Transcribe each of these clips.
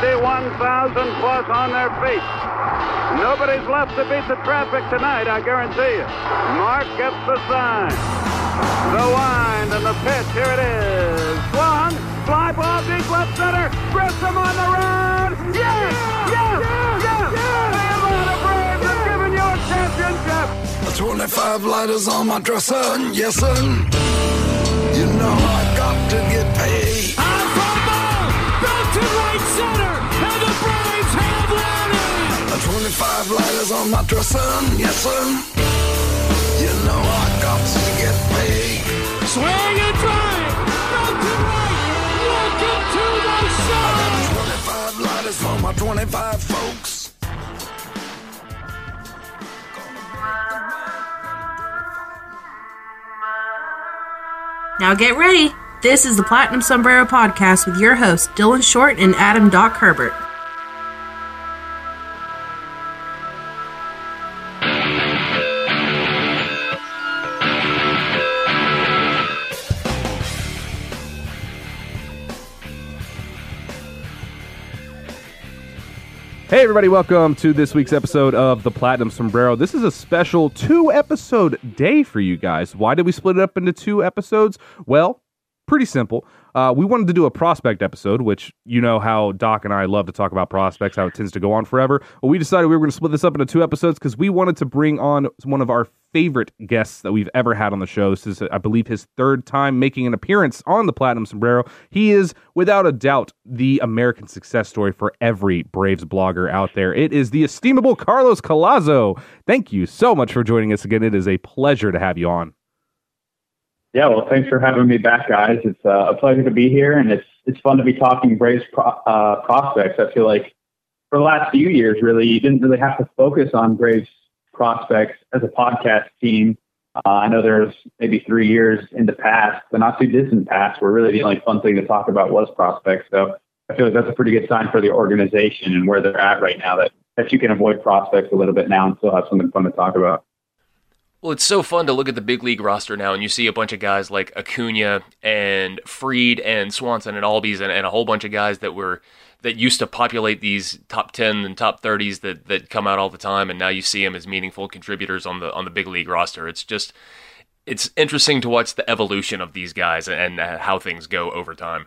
51,000 plus on their feet. Nobody's left to beat the traffic tonight, I guarantee you. Mark gets the sign. The wind and the pitch, here it is. Swung, fly ball deep left center. Grissom on the run. Yes! Yes! Yes! yes. The Atlanta Braves have given you a championship. 25 lighters on my dresser, yes sir. You know I got to get paid. To right center, and the Braves have won it. 25 lighters on my dresser, yes sir. You know I got to get paid. Swing and drive, back to right, welcome to the show. 25 lighters for my 25 folks. Now get ready. This is the Platinum Sombrero Podcast with your hosts, Dylan Short and Adam Doc Herbert. Hey, everybody, welcome to this week's episode of the Platinum Sombrero. This is a special two episode day for you guys. Why did we split it up into two episodes? Well, pretty simple. Uh, we wanted to do a prospect episode, which you know how Doc and I love to talk about prospects, how it tends to go on forever. Well, we decided we were going to split this up into two episodes because we wanted to bring on one of our favorite guests that we've ever had on the show. This is, I believe, his third time making an appearance on the Platinum Sombrero. He is, without a doubt, the American success story for every Braves blogger out there. It is the estimable Carlos Collazo. Thank you so much for joining us again. It is a pleasure to have you on. Yeah, well, thanks for having me back, guys. It's uh, a pleasure to be here, and it's it's fun to be talking Braves pro- uh, prospects. I feel like for the last few years, really, you didn't really have to focus on Braves prospects as a podcast team. Uh, I know there's maybe three years in the past, the not too distant past, where really the only fun thing to talk about was prospects. So I feel like that's a pretty good sign for the organization and where they're at right now that, that you can avoid prospects a little bit now and still have something fun to talk about. Well, it's so fun to look at the big league roster now, and you see a bunch of guys like Acuna and Fried and Swanson and Albies and, and a whole bunch of guys that were that used to populate these top ten and top thirties that that come out all the time, and now you see them as meaningful contributors on the on the big league roster. It's just it's interesting to watch the evolution of these guys and uh, how things go over time.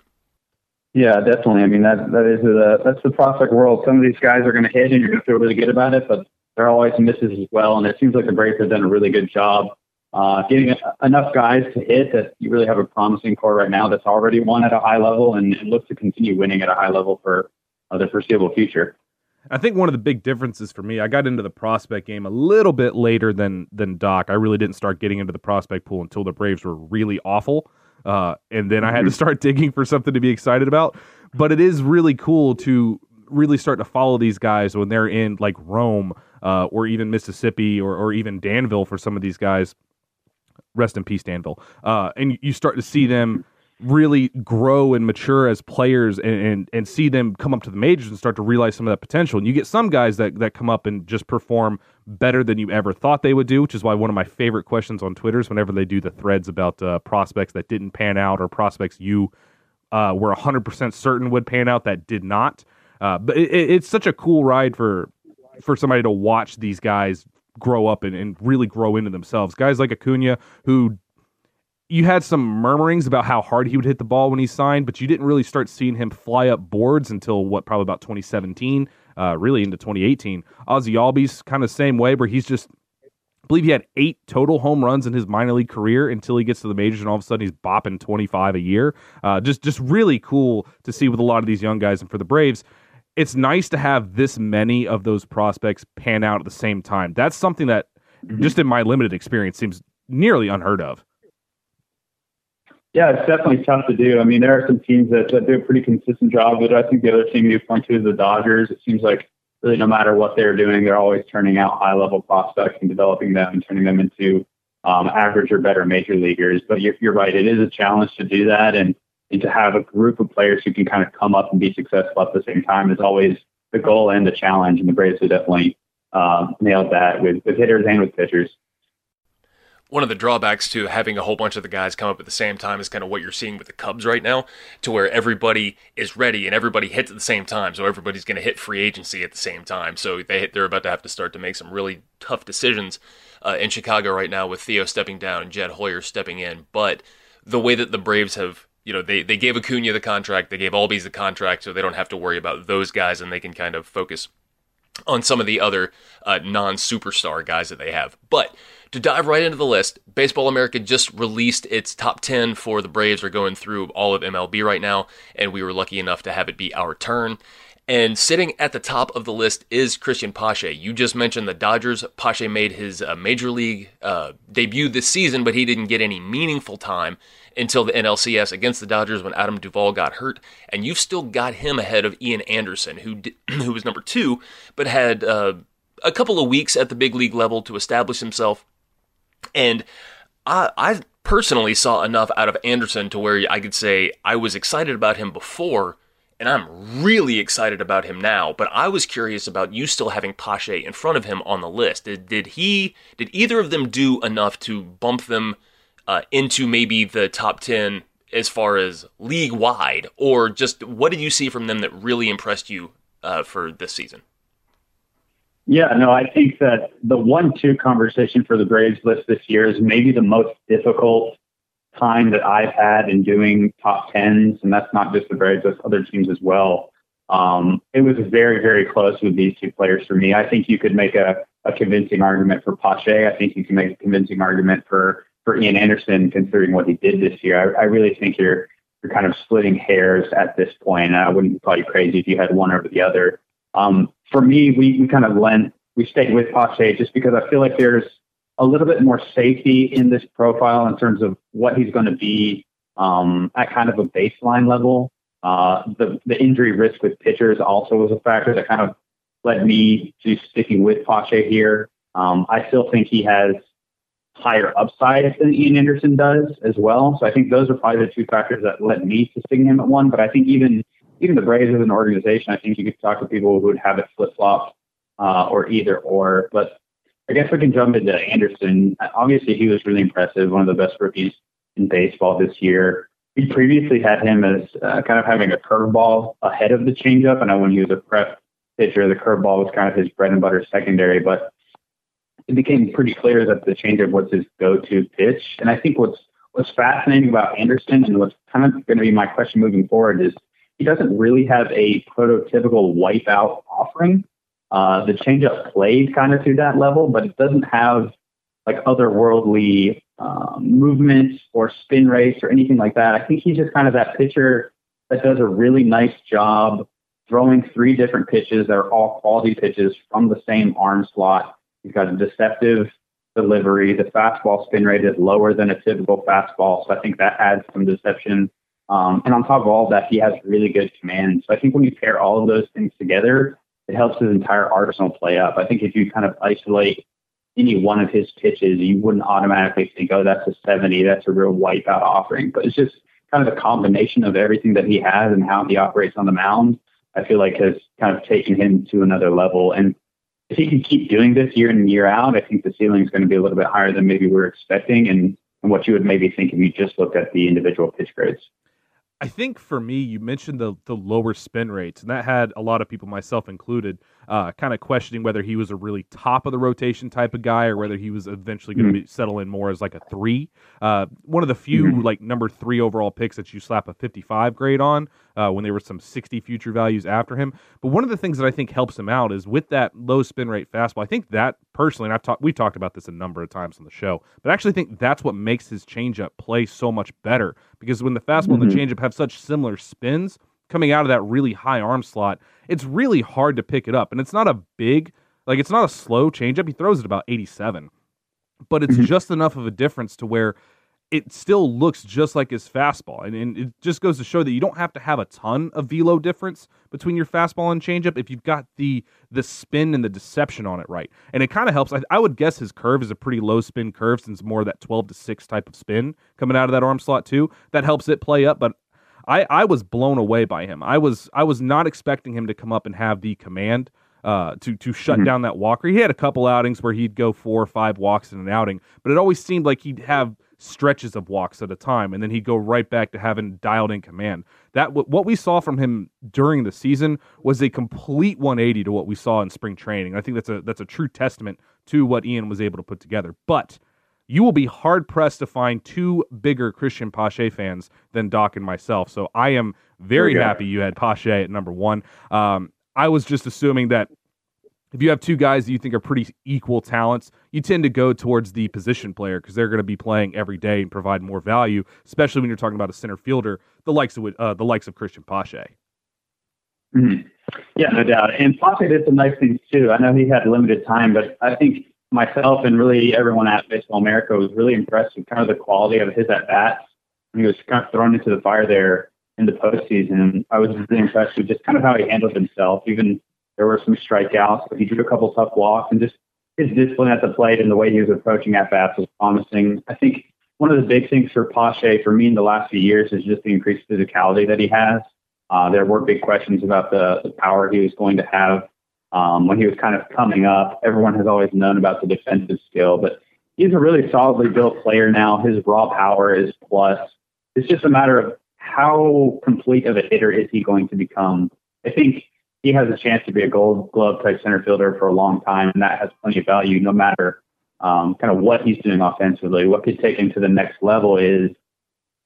Yeah, definitely. I mean that that is the that's the prospect world. Some of these guys are going to hit, and you're going to feel really good about it, but there are always misses as well. And it seems like the Braves have done a really good job uh, getting enough guys to hit that you really have a promising core right now that's already won at a high level and, and looks to continue winning at a high level for uh, the foreseeable future. I think one of the big differences for me, I got into the prospect game a little bit later than than Doc. I really didn't start getting into the prospect pool until the Braves were really awful, uh, and then I had to start digging for something to be excited about. But it is really cool to really start to follow these guys when they're in like Rome uh, or even Mississippi or, or even Danville for some of these guys. Rest in peace, Danville. Uh, and you start to see them really grow and mature as players and, and, and see them come up to the majors and start to realize some of that potential. And you get some guys that, that come up and just perform better than you ever thought they would do, which is why one of my favorite questions on Twitter is whenever they do the threads about uh, prospects that didn't pan out or prospects you uh, were 100% certain would pan out that did not. Uh, but it, it's such a cool ride for for somebody to watch these guys grow up and, and really grow into themselves. Guys like Acuna, who you had some murmurings about how hard he would hit the ball when he signed, but you didn't really start seeing him fly up boards until what probably about 2017, uh, really into 2018. Ozzy Albies kind of same way, where he's just I believe he had eight total home runs in his minor league career until he gets to the majors, and all of a sudden he's bopping 25 a year. Uh, just just really cool to see with a lot of these young guys. And for the Braves, it's nice to have this many of those prospects pan out at the same time. That's something that, just in my limited experience, seems nearly unheard of. Yeah, it's definitely tough to do. I mean, there are some teams that, that do a pretty consistent job, but I think the other team you point to is the Dodgers. It seems like really no matter what they're doing, they're always turning out high level prospects and developing them and turning them into um, average or better major leaguers. But you're, you're right, it is a challenge to do that. And, and to have a group of players who can kind of come up and be successful at the same time is always the goal and the challenge. And the Braves have definitely uh, nailed that with, with hitters and with pitchers one of the drawbacks to having a whole bunch of the guys come up at the same time is kind of what you're seeing with the Cubs right now, to where everybody is ready and everybody hits at the same time. So everybody's going to hit free agency at the same time. So they they're about to have to start to make some really tough decisions uh, in Chicago right now with Theo stepping down and Jed Hoyer stepping in. But the way that the Braves have you know, they, they gave Acuna the contract, they gave Albies the contract, so they don't have to worry about those guys and they can kind of focus on some of the other uh, non superstar guys that they have. But to dive right into the list, Baseball America just released its top 10 for the Braves. We're going through all of MLB right now, and we were lucky enough to have it be our turn. And sitting at the top of the list is Christian Pache. You just mentioned the Dodgers. Pache made his uh, major league uh, debut this season, but he didn't get any meaningful time until the NLCS against the Dodgers when Adam Duvall got hurt. And you've still got him ahead of Ian Anderson, who did, who was number two, but had uh, a couple of weeks at the big league level to establish himself and I, I personally saw enough out of Anderson to where I could say I was excited about him before, and I'm really excited about him now. But I was curious about you still having Pache in front of him on the list. Did, did he? Did either of them do enough to bump them uh, into maybe the top ten as far as league wide, or just what did you see from them that really impressed you uh, for this season? Yeah, no, I think that the one-two conversation for the Braves list this year is maybe the most difficult time that I've had in doing top tens, and that's not just the Braves, that's other teams as well. Um, it was very, very close with these two players for me. I think you could make a, a convincing argument for Pache. I think you can make a convincing argument for for Ian Anderson, considering what he did this year. I, I really think you're you're kind of splitting hairs at this point. I wouldn't call you crazy if you had one over the other. Um, for me, we, we kind of lent, we stayed with Pache just because I feel like there's a little bit more safety in this profile in terms of what he's going to be um, at kind of a baseline level. Uh, the, the injury risk with pitchers also was a factor that kind of led me to sticking with Pache here. Um, I still think he has higher upside than Ian Anderson does as well. So I think those are probably the two factors that led me to sticking him at one. But I think even even the Braves as an organization, I think you could talk to people who would have it flip flop uh, or either or. But I guess we can jump into Anderson. Obviously, he was really impressive, one of the best rookies in baseball this year. We previously had him as uh, kind of having a curveball ahead of the changeup. I know when he was a prep pitcher, the curveball was kind of his bread and butter secondary, but it became pretty clear that the changeup was his go-to pitch. And I think what's what's fascinating about Anderson and what's kind of going to be my question moving forward is he doesn't really have a prototypical wipeout offering. Uh, the changeup played kind of to that level, but it doesn't have like otherworldly um, or spin rates or anything like that. I think he's just kind of that pitcher that does a really nice job throwing three different pitches that are all quality pitches from the same arm slot. He's got a deceptive delivery. The fastball spin rate is lower than a typical fastball, so I think that adds some deception um, and on top of all of that, he has really good command. So I think when you pair all of those things together, it helps his entire arsenal play up. I think if you kind of isolate any one of his pitches, you wouldn't automatically think, oh, that's a 70, that's a real wipeout offering. But it's just kind of a combination of everything that he has and how he operates on the mound. I feel like has kind of taken him to another level. And if he can keep doing this year in and year out, I think the ceiling is going to be a little bit higher than maybe we're expecting and, and what you would maybe think if you just looked at the individual pitch grades. I think for me, you mentioned the the lower spin rates, and that had a lot of people, myself included, uh, kind of questioning whether he was a really top of the rotation type of guy or whether he was eventually going to Mm-hmm. settle in more as like a three. Uh, one of the few Mhm. like number three overall picks that you slap a 55 grade on uh, when there were some 60 future values after him. But one of the things that I think helps him out is with that low spin rate fastball. I think that personally, and I've talked, we talked about this a number of times on the show, but I actually think that's what makes his changeup play so much better because when the fastball and the changeup have such similar spins coming out of that really high arm slot, it's really hard to pick it up. And it's not a big, like, it's not a slow changeup. He throws it about 87, but it's mm-hmm. just enough of a difference to where it still looks just like his fastball. And, and it just goes to show that you don't have to have a ton of velo difference between your fastball and changeup if you've got the the spin and the deception on it right. And it kind of helps. I, I would guess his curve is a pretty low spin curve since more of that 12 to 6 type of spin coming out of that arm slot too. That helps it play up, but I, I was blown away by him. I was I was not expecting him to come up and have the command uh, to to shut down that walker. He had a couple outings where he'd go four or five walks in an outing, but it always seemed like he'd have stretches of walks at a time, and then he'd go right back to having dialed in command. That what we saw from him during the season was a complete 180 to what we saw in spring training. I think that's a that's a true testament to what Ian was able to put together. But you will be hard pressed to find two bigger Christian Pache fans than Doc and myself. So I am very Okay. happy you had Pache at number one. Um, I was just assuming that if you have two guys that you think are pretty equal talents, you tend to go towards the position player because they're going to be playing every day and provide more value, especially when you're talking about a center fielder, the likes of uh, the likes of Christian Pache. Mhm. Yeah, no doubt. And Pache did some nice things too. I know he had limited time, but I think myself and really everyone at Baseball America was really impressed with kind of the quality of his at bats. He was kind of thrown into the fire there in the postseason. I was really impressed with just kind of how he handled himself. Even there were some strikeouts, but he drew a couple tough walks and just his discipline at the plate and the way he was approaching at bats was promising. I think one of the big things for Pache for me in the last few years is just the increased physicality that he has. Uh, there were big questions about the, the power he was going to have um, when he was kind of coming up. Everyone has always known about the defensive skill, but he's a really solidly built player now. His raw power is plus. It's just a matter of how complete of a hitter is he going to become. I think he has a chance to be a gold glove type center fielder for a long time, and that has plenty of value no matter um, kind of what he's doing offensively. What could take him to the next level is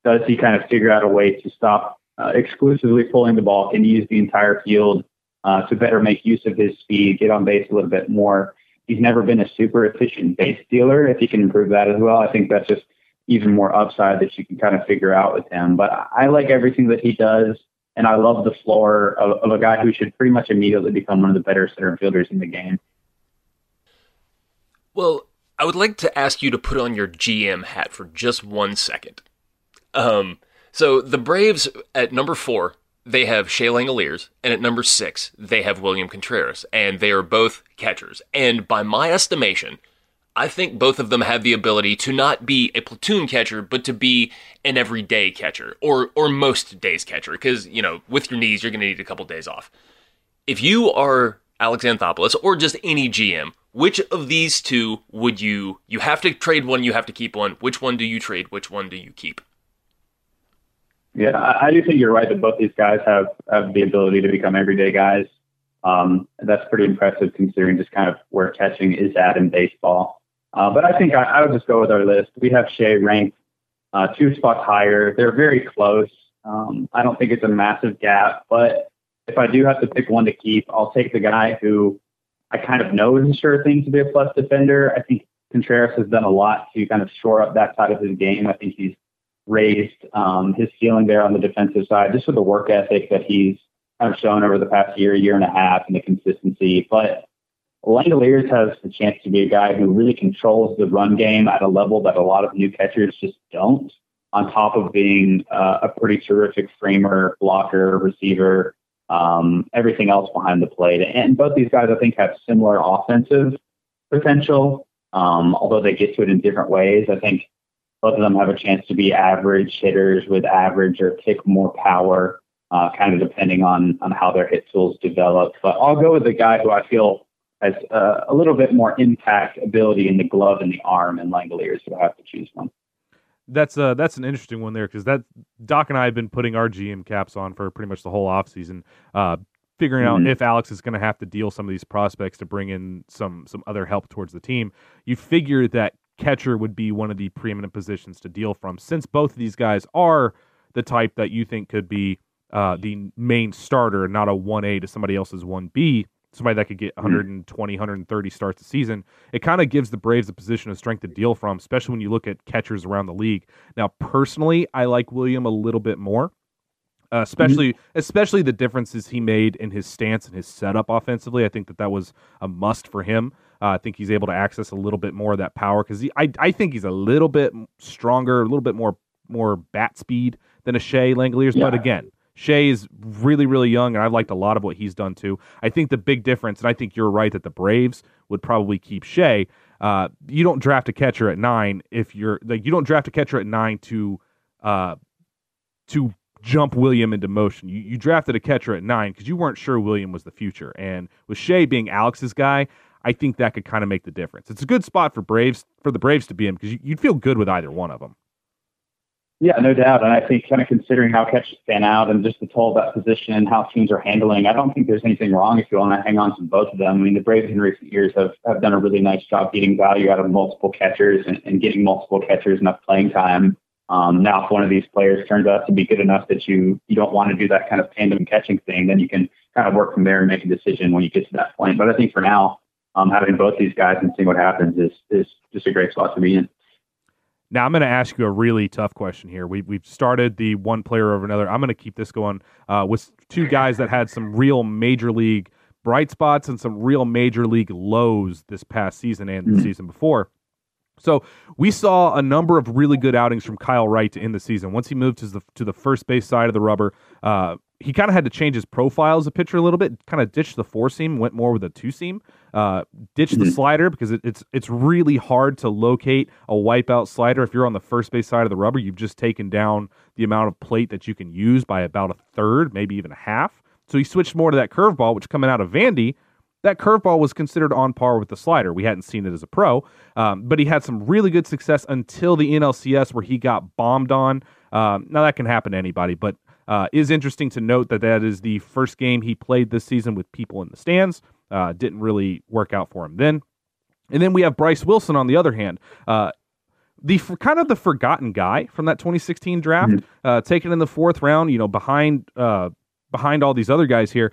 does he kind of figure out a way to stop uh, exclusively pulling the ball? Can he use the entire field uh, to better make use of his speed, get on base a little bit more? He's never been a super efficient base stealer. If he can improve that as well, I think that's just even more upside that you can kind of figure out with him. But I like everything that he does, and I love the floor of, of a guy who should pretty much immediately become one of the better center fielders in the game. Well, I would like to ask you to put on your GM hat for just one second. Um, so the Braves at number four, they have Shea Langeliers, and at number six, they have William Contreras, and they are both catchers. And by my estimation, I think both of them have the ability to not be a platoon catcher, but to be an everyday catcher, or or most days catcher. Because you know, with your knees, you're going to need a couple days off. If you are Alex Anthopoulos or just any GM, which of these two would you? You have to trade one. You have to keep one. Which one do you trade? Which one do you keep? Yeah, I, do think you're right that both these guys have, have the ability to become everyday guys. Um, that's pretty impressive considering just kind of where catching is at in baseball. Uh, but I think I, I would just go with our list. We have Shea ranked uh, two spots higher. They're very close. Um, I don't think it's a massive gap, but if I do have to pick one to keep, I'll take the guy who I kind of know is a sure thing to be a plus defender. I think Contreras has done a lot to kind of shore up that side of his game. I think he's raised um, his ceiling there on the defensive side, just with the work ethic that he's kind of shown over the past year, year and a half, and the consistency. But Langeliers has the chance to be a guy who really controls the run game at a level that a lot of new catchers just don't. On top of being uh, a pretty terrific framer, blocker, receiver, um, everything else behind the plate. And both these guys, I think, have similar offensive potential, um, although they get to it in different ways. I think both of them have a chance to be average hitters with average or kick more power, uh, kind of depending on on how their hit tools develop. But I'll go with the guy who I feel has uh, a little bit more impact ability in the glove and the arm, and Langeliers. So I have to choose one. That's uh that's an interesting one there because that Doc and I have been putting our GM caps on for pretty much the whole offseason. Uh, figuring out Mhm. if Alex is going to have to deal some of these prospects to bring in some some other help towards the team. You figure that catcher would be one of the preeminent positions to deal from, since both of these guys are the type that you think could be uh, the main starter, and not a one A to somebody else's one B. Somebody that could get 120, 130 starts a season. It kind of gives the Braves a position of strength to deal from, especially when you look at catchers around the league. Now, personally, I like William a little bit more uh, especially especially the differences he made in his stance and his setup offensively. I think that that was a must for him. Uh, I think he's able to access a little bit more of that power because I I think he's a little bit stronger, a little bit more more bat speed than a Shea Langeliers. But again, Shea is really really young, and I've liked a lot of what he's done too. I think the big difference, and I think you're right that the Braves would probably keep Shea. Uh, you don't draft a catcher at nine if you're like you don't draft a catcher at nine to uh, to jump William into motion. You, you drafted a catcher at nine because you weren't sure William was the future. And with Shea being Alex's guy, I think that could kind of make the difference. It's a good spot for Braves for the Braves to be in because you, you'd feel good with either one of them. Yeah, no doubt. And I think kind of considering how catches fan out and just the toll of that position and how teams are handling, I don't think there's anything wrong if you want to hang on to both of them. I mean, the Braves in recent years have, have done a really nice job getting value out of multiple catchers and, and getting multiple catchers enough playing time. Um, now, if one of these players turns out to be good enough that you you don't want to do that kind of tandem catching thing, then you can kind of work from there and make a decision when you get to that point. But I think for now, um, having both these guys and seeing what happens is is just a great spot to be in. Now I'm going to ask you a really tough question here. We we've started the one player over another. I'm going to keep this going uh, with two guys that had some real major league bright spots and some real major league lows this past season and the season before. So we saw a number of really good outings from Kyle Wright to end the season. Once he moved to the to the first base side of the rubber, uh, he kind of had to change his profile as a pitcher a little bit. Kind of ditched the four seam, went more with a two seam. Uh, ditched the slider because it, it's it's really hard to locate a wipeout slider if you're on the first base side of the rubber. You've just taken down the amount of plate that you can use by about a third, maybe even a half. So he switched more to that curveball, which coming out of Vandy, that curveball was considered on par with the slider. We hadn't seen it as a pro, um, but he had some really good success until the NLCS where he got bombed on. Um, now that can happen to anybody, but uh, is interesting to note that that is the first game he played this season with people in the stands. Uh, didn't really work out for him then. And then we have Bryce Wilson on the other hand. Uh, the for, kind of the forgotten guy from that 2016 draft, uh, taken in the fourth round, you know, behind uh, behind all these other guys here.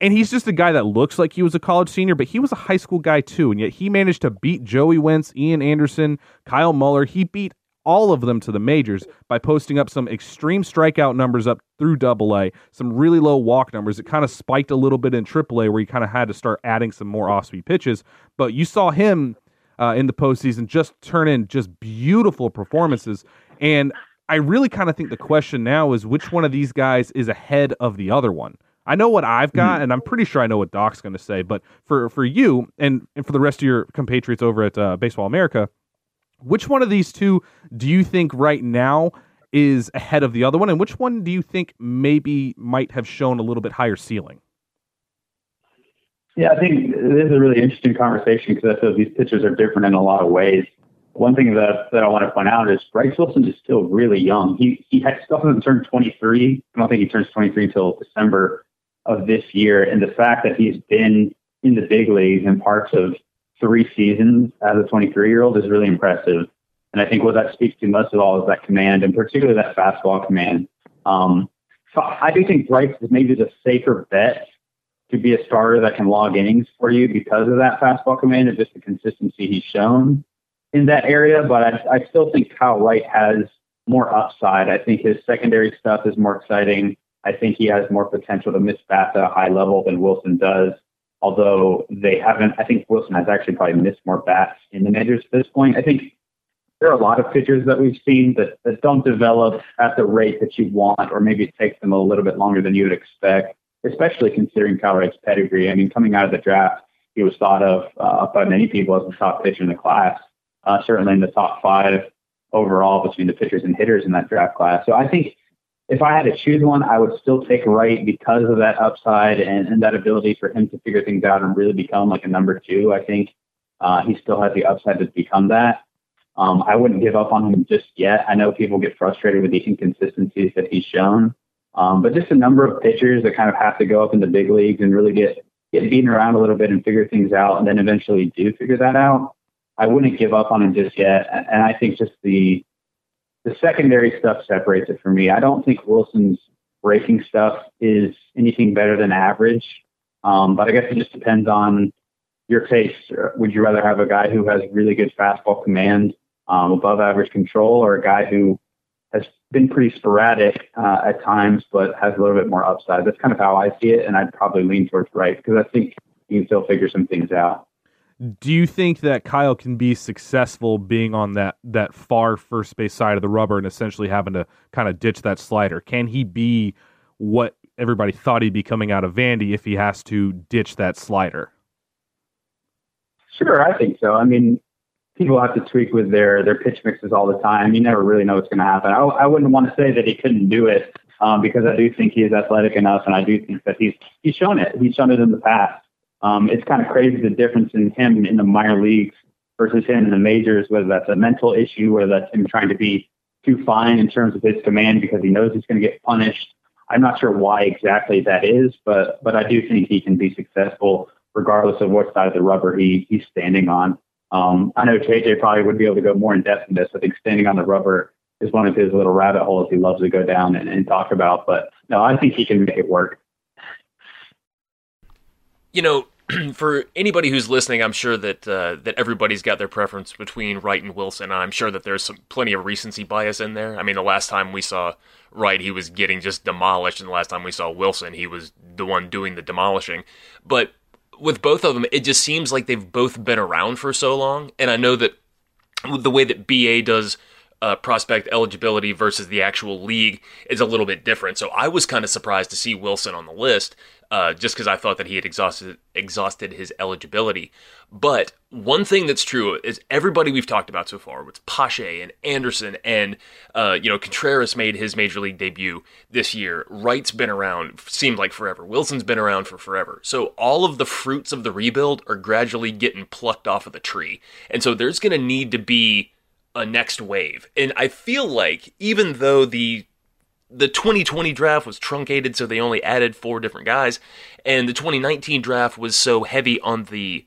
And he's just a guy that looks like he was a college senior, but he was a high school guy too. And yet he managed to beat Joey Wentz, Ian Anderson, Kyle Muller. He beat all of them to the majors by posting up some extreme strikeout numbers up through double A, some really low walk numbers. It kind of spiked a little bit in triple A where he kind of had to start adding some more off speed pitches. But you saw him uh, in the postseason just turn in just beautiful performances. And I really kind of think the question now is which one of these guys is ahead of the other one? I know what I've got, and I'm pretty sure I know what Doc's going to say. But for, for you and, and for the rest of your compatriots over at uh, Baseball America, which one of these two do you think right now is ahead of the other one, and which one do you think maybe might have shown a little bit higher ceiling? Yeah, I think this is a really interesting conversation because I feel these pitchers are different in a lot of ways. One thing that, that I want to point out is Bryce Wilson is still really young. He he still hasn't turned 23. I don't think he turns 23 until December of this year. And the fact that he's been in the big leagues in parts of three seasons as a 23 year old is really impressive. And I think what that speaks to most of all is that command, and particularly that fastball command. Um, so I do think Bryce is maybe the safer bet to be a starter that can log innings for you because of that fastball command and just the consistency he's shown in that area. But I, I still think Kyle Wright has more upside. I think his secondary stuff is more exciting. I think he has more potential to miss bats at a high level than Wilson does. Although they haven't, I think Wilson has actually probably missed more bats in the majors at this point. I think there are a lot of pitchers that we've seen that, that don't develop at the rate that you want, or maybe it takes them a little bit longer than you would expect, especially considering Kyle Wright's pedigree. I mean, coming out of the draft, he was thought of uh, by many people as the top pitcher in the class, uh, certainly in the top five overall between the pitchers and hitters in that draft class. So I think if I had to choose one, I would still take Wright because of that upside and, and that ability for him to figure things out and really become like a number two. I think uh, he still has the upside to become that. Um, I wouldn't give up on him just yet. I know people get frustrated with the inconsistencies that he's shown, Um, but just a number of pitchers that kind of have to go up in the big leagues and really get get beaten around a little bit and figure things out, and then eventually do figure that out. I wouldn't give up on him just yet, and I think just the the secondary stuff separates it for me. I don't think Wilson's breaking stuff is anything better than average, um, but I guess it just depends on your taste. Would you rather have a guy who has really good fastball command, um, above average control, or a guy who has been pretty sporadic uh, at times, but has a little bit more upside? That's kind of how I see it, and I'd probably lean towards Wright because I think you can still figure some things out. Do you think that Kyle can be successful being on that that far first base side of the rubber and essentially having to kind of ditch that slider? Can he be what everybody thought he'd be coming out of Vandy if he has to ditch that slider? Sure, I think so. I mean, people have to tweak with their their pitch mixes all the time. You never really know what's going to happen. I, I wouldn't want to say that he couldn't do it um, because I do think he is athletic enough, and I do think that he's he's shown it. He's shown it in the past. Um, it's kind of crazy the difference in him in the minor leagues versus him in the majors, whether that's a mental issue, whether that's him trying to be too fine in terms of his command because he knows he's going to get punished. I'm not sure why exactly that is, but but I do think he can be successful regardless of what side of the rubber he he's standing on. Um, I know JJ probably would be able to go more in depth in this. I think standing on the rubber is one of his little rabbit holes he loves to go down and, and talk about. But no, I think he can make it work you know, for anybody who's listening, I'm sure that uh, that everybody's got their preference between Wright and Wilson. I'm sure that there's some plenty of recency bias in there. I mean, the last time we saw Wright, he was getting just demolished, and the last time we saw Wilson, he was the one doing the demolishing. But with both of them, it just seems like they've both been around for so long, and I know that the way that BA does uh, prospect eligibility versus the actual league is a little bit different. So I was kind of surprised to see Wilson on the list uh, just because I thought that he had exhausted exhausted his eligibility. But one thing that's true is everybody we've talked about so far, with Pache and Anderson and uh, you know Contreras made his major league debut this year. Wright's been around, seemed like forever. Wilson's been around for forever. So all of the fruits of the rebuild are gradually getting plucked off of the tree, and so there's going to need to be a next wave. And I feel like even though the the 2020 draft was truncated, so they only added four different guys, and the 2019 draft was so heavy on the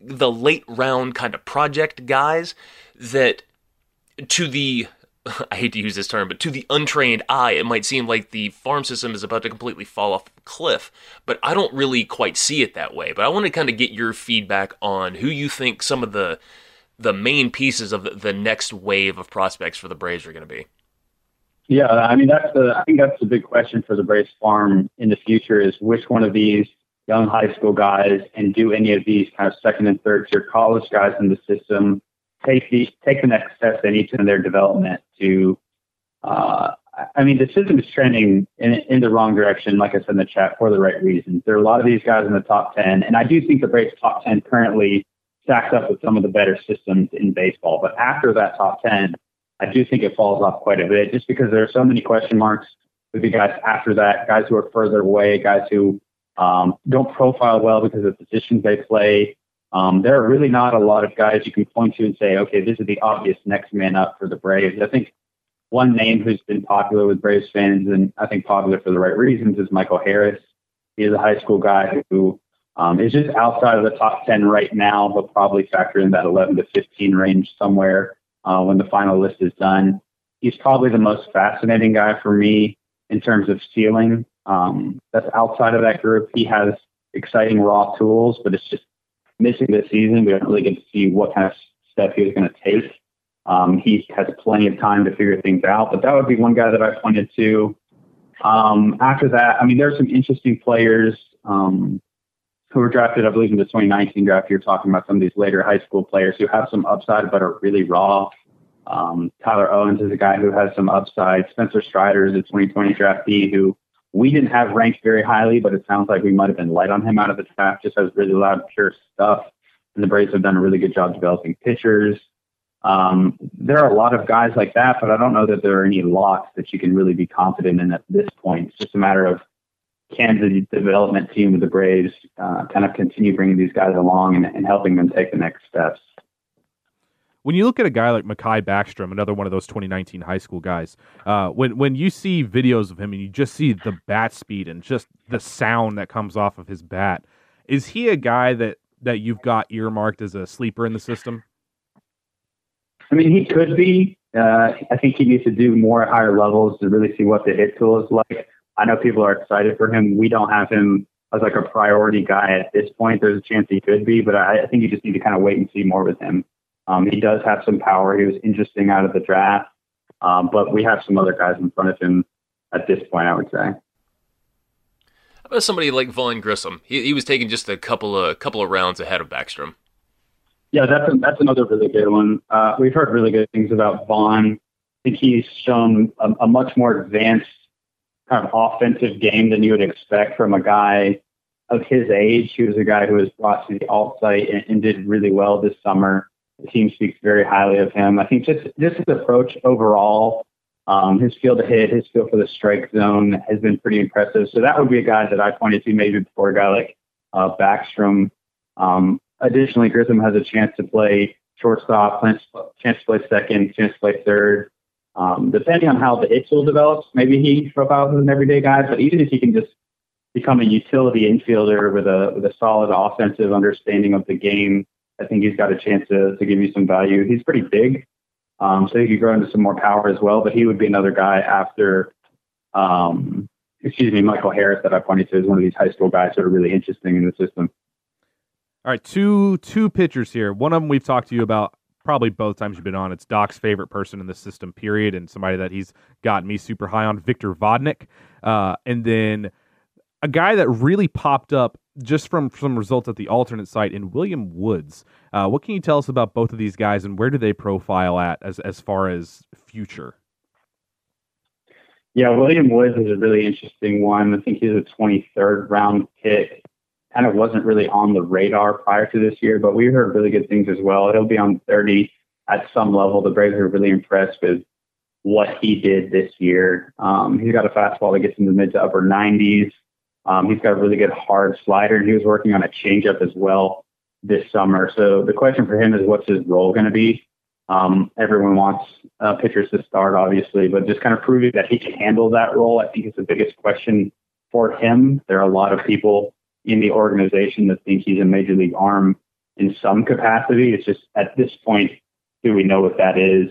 the late round kind of project guys that to the I hate to use this term, but to the untrained eye, it might seem like the farm system is about to completely fall off a cliff. But I don't really quite see it that way. But I want to kind of get your feedback on who you think some of the the main pieces of the, next wave of prospects for the Braves are going to be. Yeah, I mean that's the I think that's the big question for the Braves farm in the future is which one of these young high school guys and do any of these kind of second and third tier college guys in the system take the take the next steps they need to in their development to uh, I mean the system is trending in in the wrong direction, like I said in the chat, for the right reasons. There are a lot of these guys in the top ten, and I do think the Braves top ten currently stacks up with some of the better systems in baseball. But after that top ten, I do think it falls off quite a bit just because there are so many question marks with the guys after that, guys who are further away, guys who um, don't profile well because of the positions they play. Um, there are really not a lot of guys you can point to and say, okay, this is the obvious next man up for the Braves. I think one name who's been popular with Braves fans and I think popular for the right reasons is Michael Harris. He is a high school guy who um, is just outside of the top 10 right now, but probably factor in that 11 to 15 range somewhere uh, when the final list is done. He's probably the most fascinating guy for me in terms of ceiling. Um, that's outside of that group. He has exciting raw tools, but it's just missing this season. We don't really get to see what kind of step he was going to take. Um, he has plenty of time to figure things out, but that would be one guy that I pointed to. Um, after that, I mean, there are some interesting players um, who were drafted, I believe, in the 2019 draft. You're talking about some of these later high school players who have some upside but are really raw. Um, Tyler Owens is a guy who has some upside. Spencer Strider is a 2020 draftee who we didn't have ranked very highly, but it sounds like we might have been light on him out of the draft. Just has really loud, pure stuff. And the Braves have done a really good job developing pitchers. Um, there are a lot of guys like that, but I don't know that there are any locks that you can really be confident in at this point. It's just a matter of can the development team of the Braves uh, kind of continue bringing these guys along and, and helping them take the next steps when you look at a guy like Mahki Backstrom, another one of those 2019 high school guys, uh, when when you see videos of him and you just see the bat speed and just the sound that comes off of his bat, is he a guy that that you've got earmarked as a sleeper in the system? I mean, he could be. Uh, I think he needs to do more at higher levels to really see what the hit tool is like. I know people are excited for him. We don't have him as like a priority guy at this point. There's a chance he could be, but I, I think you just need to kind of wait and see more with him. Um, he does have some power. He was interesting out of the draft, um, but we have some other guys in front of him at this point. I would say. How about somebody like Vaughn Grissom? He, he was taken just a couple of couple of rounds ahead of Backstrom. Yeah, that's a, that's another really good one. Uh, we've heard really good things about Vaughn. I think he's shown a, a much more advanced kind of offensive game than you would expect from a guy of his age. He was a guy who was brought to the alt site and, and did really well this summer. The team speaks very highly of him. I think just just his approach overall, um, his feel to hit, his feel for the strike zone has been pretty impressive. So that would be a guy that I pointed to maybe before a guy like uh, Backstrom. Um, additionally, Grissom has a chance to play shortstop, chance to play second, chance to play third. Um, depending on how the tool develops, maybe he profiles as an everyday guy. But even if he can just become a utility infielder with a with a solid offensive understanding of the game, I think he's got a chance to to give you some value. He's pretty big, um, so he could grow into some more power as well. But he would be another guy after, um, excuse me, Michael Harris that I pointed to as one of these high school guys that are really interesting in the system. All right, two two pitchers here. One of them we've talked to you about probably both times you've been on. It's Doc's favorite person in the system, period, and somebody that he's got me super high on, Victor Vodnik. Uh, and then a guy that really popped up just from some results at the alternate site in William Woods. Uh, what can you tell us about both of these guys, and where do they profile at as as far as future? Yeah, William Woods is a really interesting one. I think he's a 23rd round pick kind of wasn't really on the radar prior to this year, but we heard really good things as well. He'll be on 30 at some level. The Braves are really impressed with what he did this year. Um, he's got a fastball that gets in the mid to upper 90s. Um, he's got a really good hard slider, and he was working on a changeup as well this summer. So the question for him is, what's his role going to be? Um, everyone wants uh, pitchers to start, obviously, but just kind of proving that he can handle that role, I think is the biggest question for him. There are a lot of people in the organization that think he's a major league arm in some capacity. It's just at this point, do we know what that is?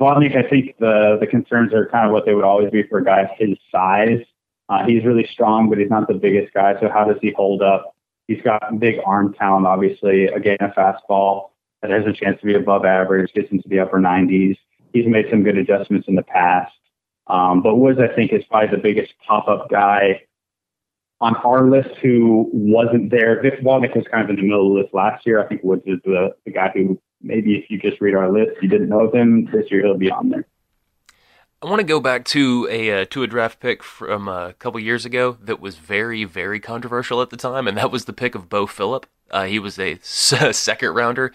Vodnik, I think the the concerns are kind of what they would always be for a guy his size. Uh, he's really strong, but he's not the biggest guy. So how does he hold up? He's got big arm talent, obviously. Again, a fastball that has a chance to be above average, gets into the upper 90s. He's made some good adjustments in the past. Um, but Woods, I think, is probably the biggest pop-up guy on our list who wasn't there. Vic Vodnik was kind of in the middle of the list last year. I think Woods is the, the guy who maybe if you just read our list, you didn't know of him. This year he'll be on there. I want to go back to a uh, to a draft pick from a couple years ago that was very very controversial at the time, and that was the pick of Beau Phillip. Uh, he was a second rounder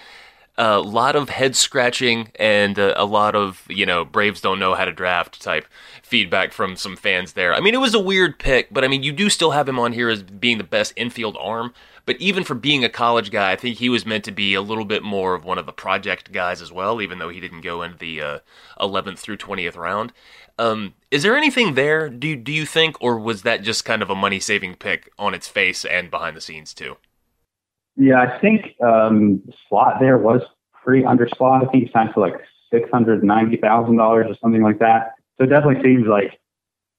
a lot of head scratching and uh, a lot of you know Braves don't know how to draft type feedback from some fans there. I mean, it was a weird pick, but I mean, you do still have him on here as being the best infield arm. But even for being a college guy, I think he was meant to be a little bit more of one of the project guys as well, even though he didn't go into the uh, 11th through 20th round. Um, is there anything there, do, do you think, or was that just kind of a money saving pick on its face and behind the scenes too? Yeah, I think um, the slot there was pretty under slot. I think he signed for like six hundred ninety thousand dollars or something like that. So it definitely seems like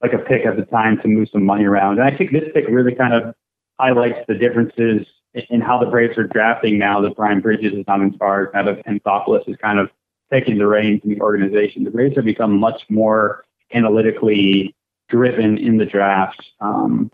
like a pick at the time to move some money around. And I think this pick really kind of highlights the differences in how the Braves are drafting now that Brian Bridges is not in charge, now that Anthopoulos is kind of taking the reins in the organization. The Braves have become much more analytically driven in the drafts. Um,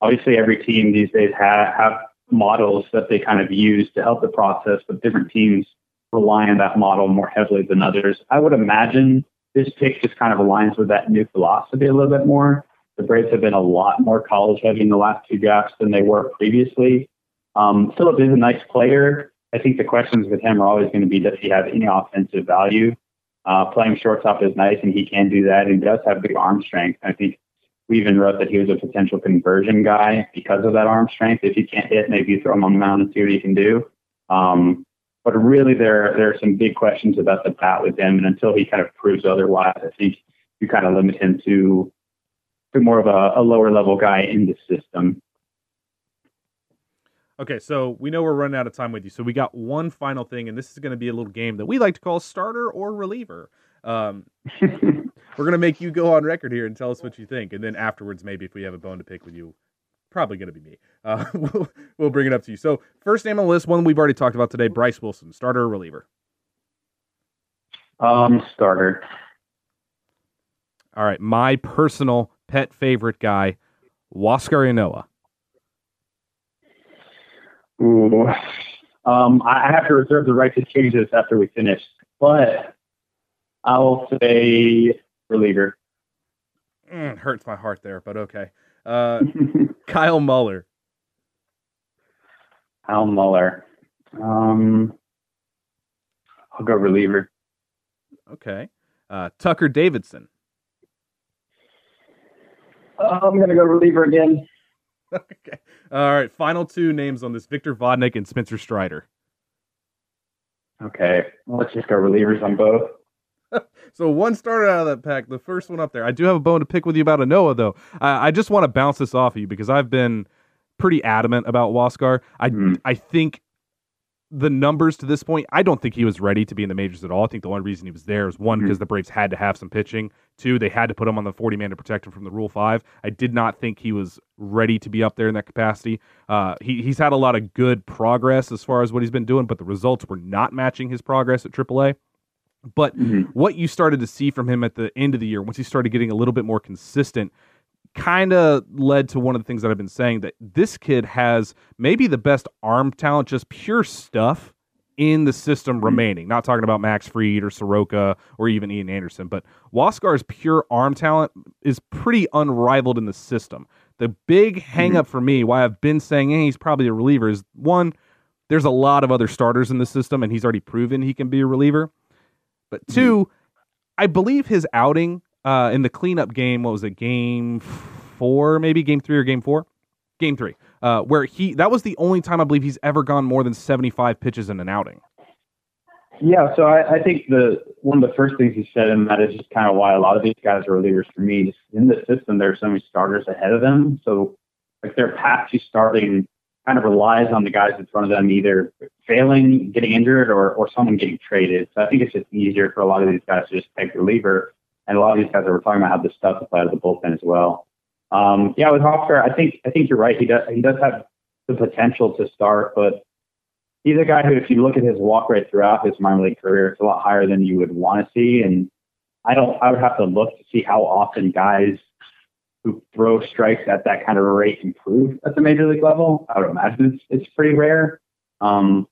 obviously, every team these days have models that they kind of use to help the process, but different teams rely on that model more heavily than others. I would imagine this pick just kind of aligns with that new philosophy a little bit more. The Braves have been a lot more college heavy in the last two drafts than they were previously. Um, is a nice player. I think the questions with him are always going to be does he have any offensive value? Uh, playing shortstop is nice, and he can do that. He does have big arm strength. I think we even wrote that he was a potential conversion guy because of that arm strength. If you can't hit, maybe you throw him on the mound and see what he can do. Um, but really there there are some big questions about the bat with him, and until he kind of proves otherwise, I think you kind of limit him to to more of a, a lower level guy in the system. Okay, so we know we're running out of time with you, so we got one final thing, and this is going to be a little game that we like to call starter or reliever. Um, we're going to make you go on record here and tell us what you think, and then afterwards, maybe if we have a bone to pick with you, probably going to be me. Uh, we'll, we'll bring it up to you. So, first name on the list, one we've already talked about today, Bryce Wilson, starter or reliever? Um, starter. All right, my personal pet favorite guy, Huascar Ynoa. Ooh. Um, I have to reserve the right to change this after we finish, but I'll say reliever. Mm, hurts my heart there, but okay. Uh, Kyle Muller. Kyle Muller. Um, I'll go reliever. Okay. Uh, Tucker Davidson. Uh, I'm going to go reliever again. okay. All right. Final two names on this Victor Vodnik and Spencer Strider. Okay. Let's just go relievers on both. so one started out of that pack, the first one up there. I do have a bone to pick with you about Ynoa, though. I, I just want to bounce this off of you because I've been pretty adamant about Huascar. I Mm. I think the numbers to this point, I don't think he was ready to be in the majors at all. I think the only reason he was there is one, because the Braves had to have some pitching. Two, they had to put him on the 40 man to protect him from the Rule 5. I did not think he was ready to be up there in that capacity. Uh, he, he's had a lot of good progress as far as what he's been doing, but the results were not matching his progress at AAA. But Mhm. what you started to see from him at the end of the year, once he started getting a little bit more consistent, kind of led to one of the things that I've been saying that this kid has maybe the best arm talent, just pure stuff in the system remaining. Not talking about Max Fried or Soroka or even Ian Anderson, but Huascar's pure arm talent is pretty unrivaled in the system. The big hang up for me, why I've been saying hey, he's probably a reliever, is one, there's a lot of other starters in the system, and he's already proven he can be a reliever. But 2 I believe his outing uh, in the cleanup game, what was it, game four, maybe game three or game four? Game three, uh, where he that was the only time I believe he's ever gone more than 75 pitches in an outing. Yeah, so I, I think the one of the first things he said, and that is just kind of why a lot of these guys are relievers for me. Just in the system, there's so many starters ahead of them, so like their path to starting kind of relies on the guys in front of them either failing, getting injured, or or someone getting traded. So I think it's just easier for a lot of these guys to just take reliever, and a lot of these guys that we're talking about have the stuff to play out of the bullpen as well. Um, yeah, with Hofstra, I think I think you're right. He does he does have the potential to start, but he's a guy who, if you look at his walk rate throughout his minor league career, it's a lot higher than you would want to see. And I don't, I would have to look to see how often guys who throw strikes at that kind of rate improve at the major league level. I would imagine it's, it's pretty rare. Um,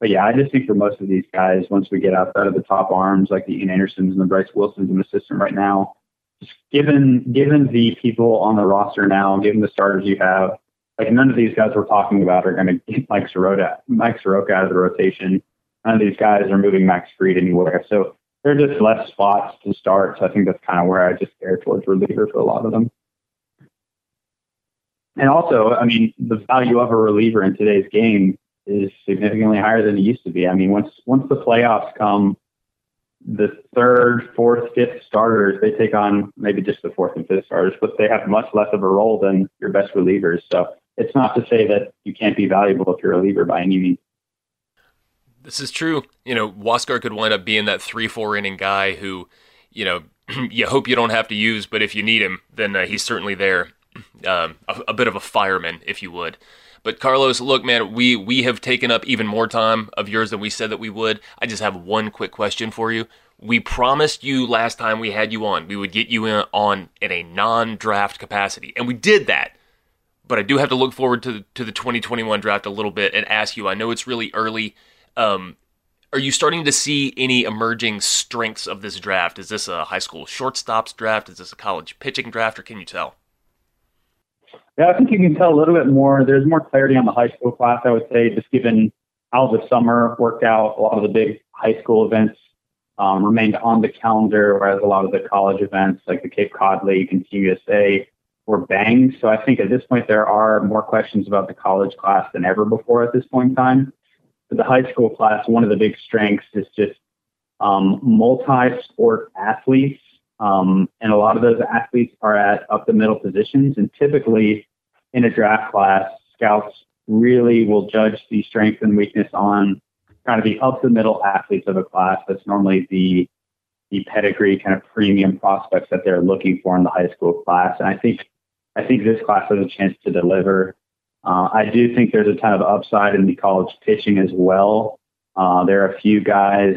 but yeah, I just think for most of these guys, once we get outside of the top arms like the Ian Andersons and the Bryce Wilsons in the system right now, just given given the people on the roster now, given the starters you have, like none of these guys we're talking about are going to get Mike Soroka, Mike Soroka out of the rotation. None of these guys are moving Max Fried anywhere. So there are just less spots to start. So I think that's kind of where I just err towards reliever for a lot of them. And also, I mean, the value of a reliever in today's game is significantly higher than it used to be. I mean, once once the playoffs come, the third, fourth, fifth starters they take on maybe just the fourth and fifth starters, but they have much less of a role than your best relievers. So it's not to say that you can't be valuable if you're a reliever by any means. This is true. You know, Huascar could wind up being that three, four inning guy who, you know, you hope you don't have to use, but if you need him, then uh, he's certainly there. Um, a, a bit of a fireman, if you would. But Carlos, look, man, we we have taken up even more time of yours than we said that we would. I just have one quick question for you. We promised you last time we had you on, we would get you in, on in a non-draft capacity, and we did that. But I do have to look forward to to the 2021 draft a little bit and ask you. I know it's really early. Um, are you starting to see any emerging strengths of this draft? Is this a high school shortstops draft? Is this a college pitching draft, or can you tell? Yeah, I think you can tell a little bit more. There's more clarity on the high school class, I would say, just given how the summer worked out. A lot of the big high school events um, remained on the calendar, whereas a lot of the college events, like the Cape Cod League and Team USA, were banged. So I think at this point there are more questions about the college class than ever before at this point in time. But the high school class, one of the big strengths is just um, multi-sport athletes, um, and a lot of those athletes are at up the middle positions. And typically, in a draft class, scouts really will judge the strength and weakness on kind of the up the middle athletes of a class. That's normally the the pedigree kind of premium prospects that they're looking for in the high school class. And I think I think this class has a chance to deliver. Uh, I do think there's a ton of upside in the college pitching as well. Uh, there are a few guys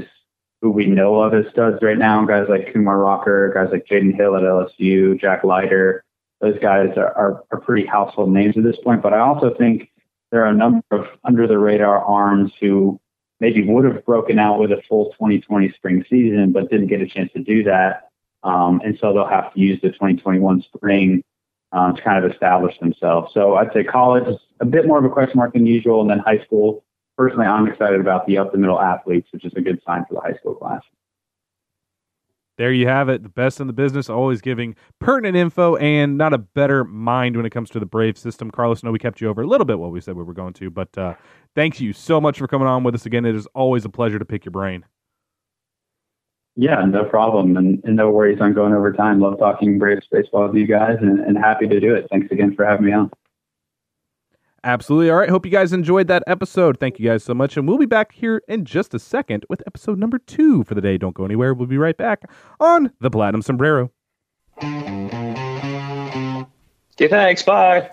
who we know of as studs right now, guys like Kumar Rocker, guys like Jaden Hill at LSU, Jack Leiter. Those guys are, are, are pretty household names at this point. But I also think there are a number of under the radar arms who maybe would have broken out with a full 2020 spring season, but didn't get a chance to do that. Um, and so they'll have to use the 2021 spring um, to kind of establish themselves. So I'd say college is a bit more of a question mark than usual, and then high school. Personally, I'm excited about the up the middle athletes, which is a good sign for the high school class. There you have it. The best in the business, always giving pertinent info and not a better mind when it comes to the Brave system. Carlos, I know we kept you over a little bit what we said we were going to, but uh, thank you so much for coming on with us again. It is always a pleasure to pick your brain. Yeah, no problem. And, and, no worries on going over time. Love talking Braves baseball with you guys and, and happy to do it. Thanks again for having me on. Absolutely. All right. Hope you guys enjoyed that episode. Thank you guys so much. And we'll be back here in just a second with episode number two for the day. Don't go anywhere. We'll be right back on the Platinum Sombrero. Okay, thanks. Bye.